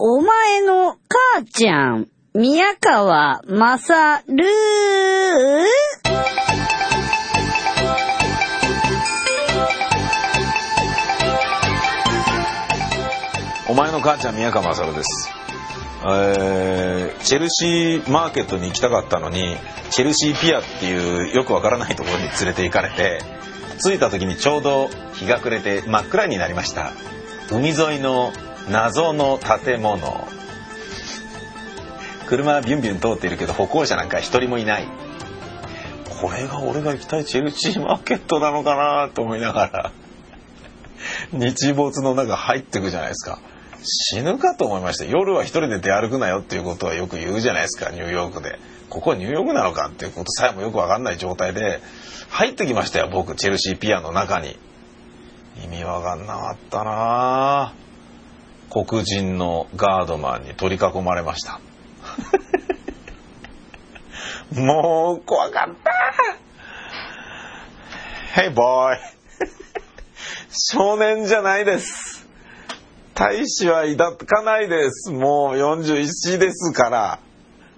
お前の母ちゃん、宮川まさるお前の母ちゃん宮川勝です。えーチェルシーマーケットに行きたかったのにチェルシーピアっていうよくわからないところに連れて行かれて着いた時にちょうど日が暮れて真っ暗になりました。海沿いの謎の建物。車はビュンビュン通っているけど歩行者なんか一人もいない。これが俺が行きたいチェルシーマーケットなのかなと思いながら日没の中入ってくじゃないですか。死ぬかと思いました夜は一人で出歩くなよっていうことはよく言うじゃないですかニューヨークで。ここはニューヨークなのかっていうことさえもよくわかんない状態で入ってきましたよ僕チェルシーピアの中に。意味わかんなかったなぁ。黒人のガードマンに取り囲まれました もう怖かった Hey boy 少年じゃないです大使は抱かないです。もう41ですから。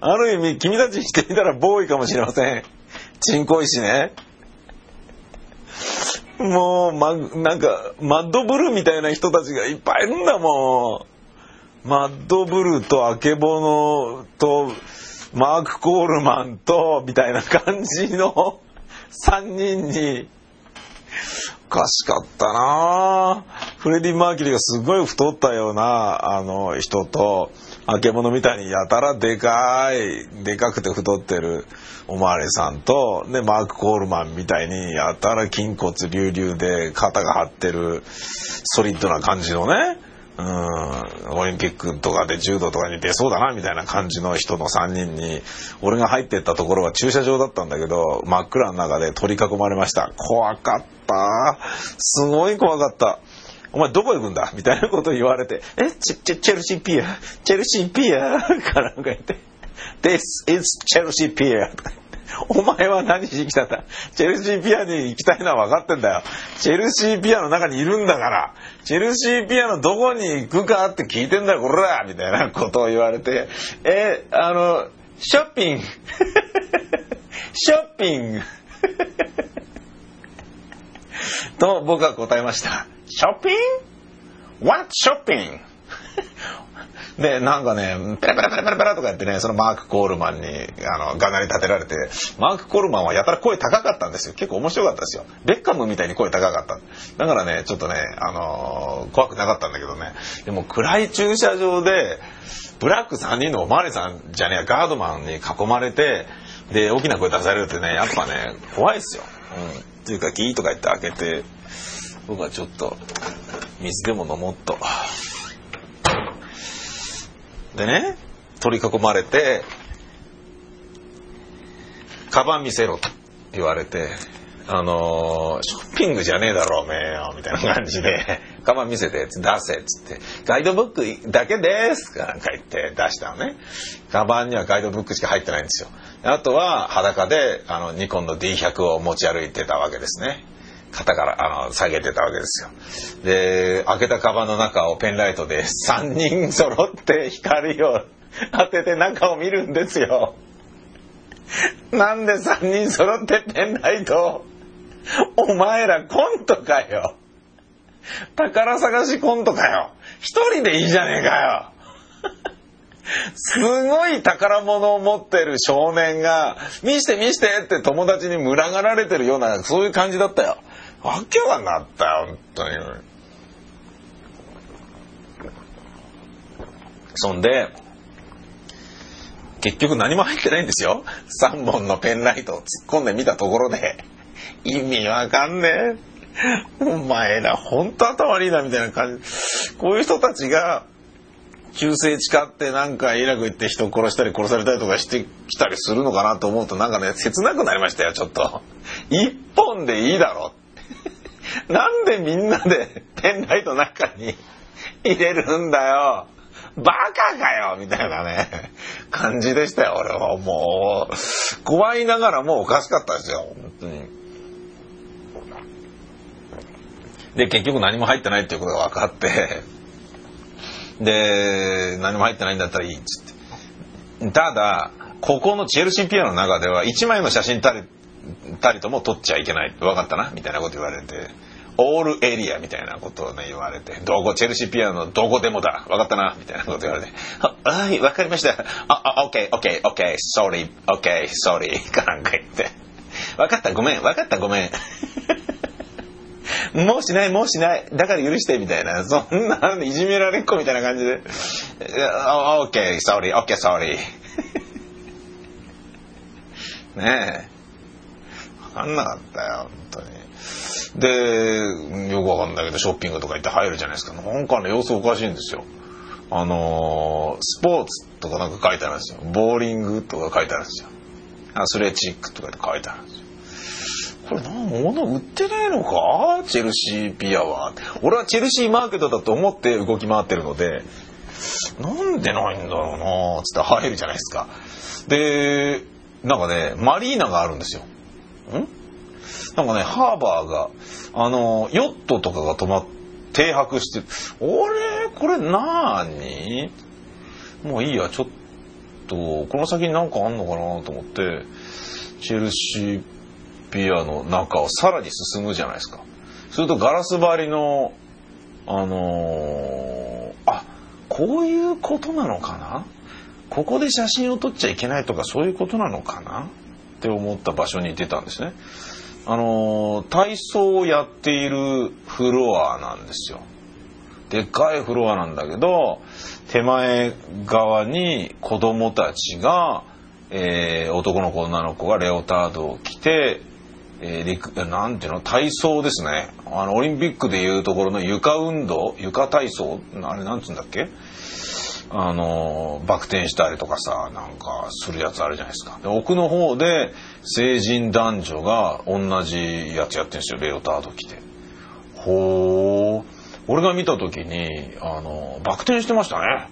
ある意味、君たちにしてみたらボーイかもしれません。チンコ石ね。もう、ま、なんか、マッドブルーみたいな人たちがいっぱいいるんだもん。マッドブルーとアケボノと、マーク・コールマンと、みたいな感じの 3人に、おかしかったなぁフレディ・マーキュリーがすごい太ったようなあの人とあけぼのみたいにやたらでかいでかくて太ってるおまわりさんとでマーク・コールマンみたいにやたら筋骨隆々で肩が張ってるソリッドな感じのねうん、オリンピックとかで柔道とかに出そうだなみたいな感じの人の3人に俺が入ってったところは駐車場だったんだけど真っ暗の中で取り囲まれました。怖かった。すごい怖かった。お前どこ行くんだ？みたいなことを言われてえ？チチチェルシーピア？チェルシーピア？かなんか言って This is チェルシーピアとか言ってお前は何しに来たんだ？チェルシーピアに行きたいのは分かってんだよ。チェルシーピアの中にいるんだから。チェルシーピアのどこに行くかって聞いてんだよ、こらみたいなことを言われて。え、あの、ショッピング。ショッピング。と僕は答えました。ショッピング ?What ショッピングで、なんかね、ペラペラペラペラペラとかやってね、そのマーク・コールマンに、あの、がなり立てられて、マーク・コールマンはやたら声高かったんですよ。結構面白かったですよ。ベッカムみたいに声高かった。だからね、ちょっとね、あのー怖くなかったんだけどね。でも暗い駐車場で、ブラック3人のおまわりさんじゃねえや、ガードマンに囲まれて、で、大きな声出されるってね、やっぱね、怖いですよ。うん。っていうか、ギーとか言って開けて、僕はちょっと、水でも飲もうと。でね取り囲まれて「カバン見せろ」と言われて「あのーショッピングじゃねえだろおめえよ」みたいな感じで「カバン見せて」出せっつって「ガイドブックだけです」かなんか言って出したのね。カバンにはガイドブックしか入ってないんですよ。あとは裸であのニコンの D100 を持ち歩いてたわけですね。肩からあの下げてたわけですよ。で開けたカバンの中をペンライトで3人揃って光を当てて中を見るんですよ。なんで3人揃ってペンライトお前らコントかよ。宝探しコントかよ。一人でいいじゃねえかよ。すごい宝物を持ってる少年が「見して見して」って友達に群がられてるようなそういう感じだったよ。わけはなったよ本当に。そんで結局何も入ってないんですよ。3本のペンライトを突っ込んでみたところで意味わかんねえ。お前ら本当頭悪いなみたいな感じ。こういう人たちが忠誠誓ってなんかイラク行って人を殺したり殺されたりとかしてきたりするのかなと思うとなんかね切なくなりましたよちょっと。一本でいいだろ。なんでみんなでペンライト中に入れるんだよ。バカかよみたいなね感じでしたよ俺はもう。怖いながらもうおかしかったですよ本当に。で結局何も入ってないっていうことが分かって。で、何も入ってないんだったらいいっつって。ただ、ここのチェルシーピアの中では1枚の写真たりたりとも撮っちゃいけない。分かったな？みたいなこと言われて。 all area みたいなことをね、言われて、どこ、チェルシーピアのどこでもだ、分かったな？みたいなこと言われて、はい、分かりました。あ、あ、オッケー、オッケー、オッケー、ソーリー、オッケー、ソーリー、かなんか言って。分かった、ごめん、分かった、ごめん。もうしない、もうしない。だから許して、みたいな。そんな、いじめられっ子みたいな感じで。 OK、sorry、OK、sorry。ねえ。分かんなかったよ、本当に。で、よくわかんないけど、ショッピングとか行って入るじゃないですか。なんかね、様子おかしいんですよ。あのー、スポーツとかなんか書いてあるんですよ。ボーリングとか書いてあるんですよ。アスレチックとか書いてあるんですよ。これなん物売ってないのか？チェルシーピアは。俺はチェルシーマーケットだと思って動き回ってるので、なんでないんだろうな？つって入るじゃないですか。で、なんかね、マリーナがあるんですよ。ん？なんかね、ハーバーが、あの、ヨットとかが止まって停泊して、あれこれなーにもういいや、ちょっと、この先になんかあんのかなと思って、チェルシーピアの中をさらに進むじゃないですか。するとガラス張りの、あのー、あ、こういうことなのかな？ここで写真を撮っちゃいけないとかそういうことなのかな？って思った場所に出たんですね。あの体操をやっているフロアなんですよ。でっかいフロアなんだけど手前側に子供たちが、えー、男の子女の子がレオタードを着て、えー、陸なんていうの体操ですね。あのオリンピックでいうところの床運動床体操あれなんつうんだっけ？あのバク転したりとかさなんかするやつあるじゃないですか。で奥の方で成人男女が同じやつやってるんですよ。レオタード着て。ほー。俺が見た時にあのバク転してましたね。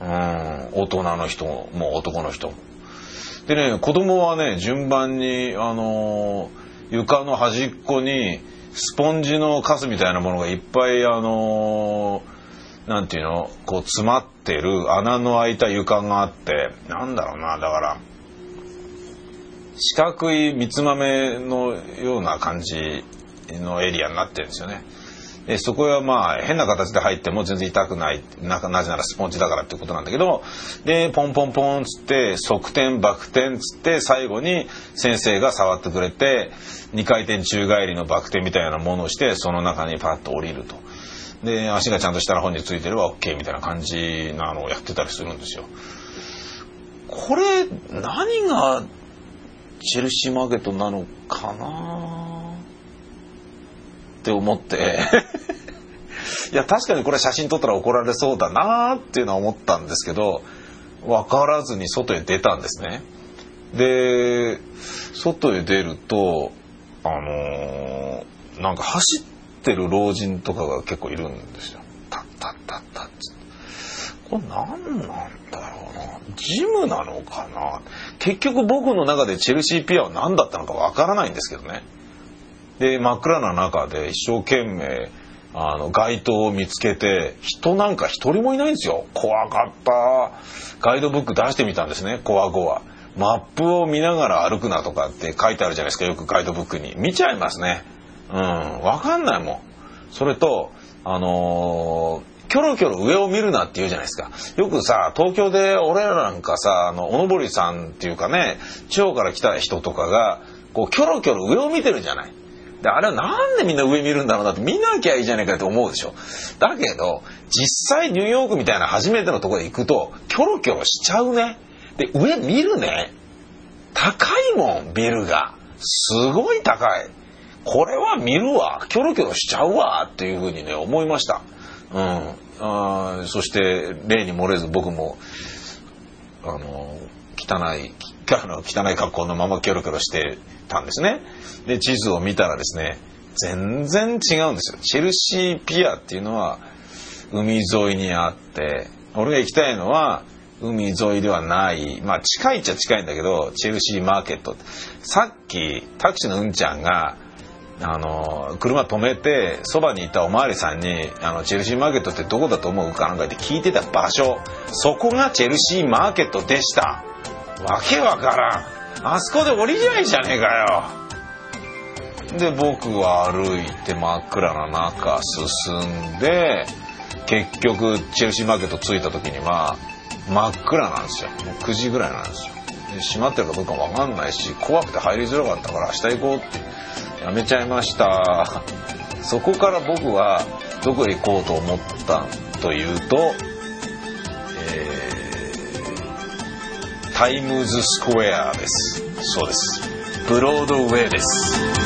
うん。大人の人も男の人。もでね子供はね順番にあの床の端っこにスポンジのカスみたいなものがいっぱいあのなんていうのこう詰まってる穴の開いた床があってなんだろうなだから四角い三つ豆のような感じのエリアになってるんですよね。でそこはまあ変な形で入っても全然痛くないななぜならスポンジだからってことなんだけどでポンポンポンっつって側転バク転っつって最後に先生が触ってくれて2回転宙返りのバク転みたいなものをしてその中にパッと降りると。で足がちゃんと下の方についてれば OK みたいな感じなのをやってたりするんですよ。これ何がチェルシーマーケットなのかなって思っていや確かにこれ写真撮ったら怒られそうだなっていうのは思ったんですけど分からずに外へ出たんですね。で外へ出るとあのー、なんか走ってる老人とかが結構いるんですよ。タッタッタッタッこれ何なんだろうなジムなのかな結局僕の中でチェルシーピアは何だったのかわからないんですけどね。で真っ暗な中で一生懸命あの街灯を見つけて人なんか一人もいないんですよ。怖かった。ガイドブック出してみたんですね。コアゴア。マップを見ながら歩くなとかって書いてあるじゃないですか。よくガイドブックに。見ちゃいますね。うん。分かんないもん。それとあのーキョロキョロ上を見るなって言うじゃないですか。よくさ、東京で俺らなんかさ、あの、おのぼりさんっていうかね、地方から来た人とかが、こう、キョロキョロ上を見てるじゃない。で、あれはなんでみんな上見るんだろうなって見なきゃいいじゃないかって思うでしょ。だけど、実際ニューヨークみたいな初めてのところへ行くと、キョロキョロしちゃうね。で、上見るね。高いもん、ビルが。すごい高い。これは見るわ。キョロキョロしちゃうわ。っていうふうにね、思いました。うん、あそして例に漏れず僕もあの汚いあの汚い格好のままキョロキョロしてたんですね。で地図を見たらですね全然違うんですよ。チェルシーピアっていうのは海沿いにあって俺が行きたいのは海沿いではないまあ近いっちゃ近いんだけどチェルシーマーケットさっきタクシーのうんちゃんがあの車止めてそばにいたおまわりさんにあの「チェルシーマーケットってどこだと思う?」かなんかって聞いてた場所そこがチェルシーマーケットでしたわけわからん。あそこで降りりゃいいじゃねえかよ。で僕は歩いて真っ暗な中進んで結局チェルシーマーケット着いた時には真っ暗なんですよ。もう9時ぐらいなんですよ。で閉まってるかどうか分かんないし怖くて入りづらかったから明日行こうってやめちゃいました。そこから僕はどこへ行こうと思ったというと、タイムズスクエアです。そうです。ブロードウェイです。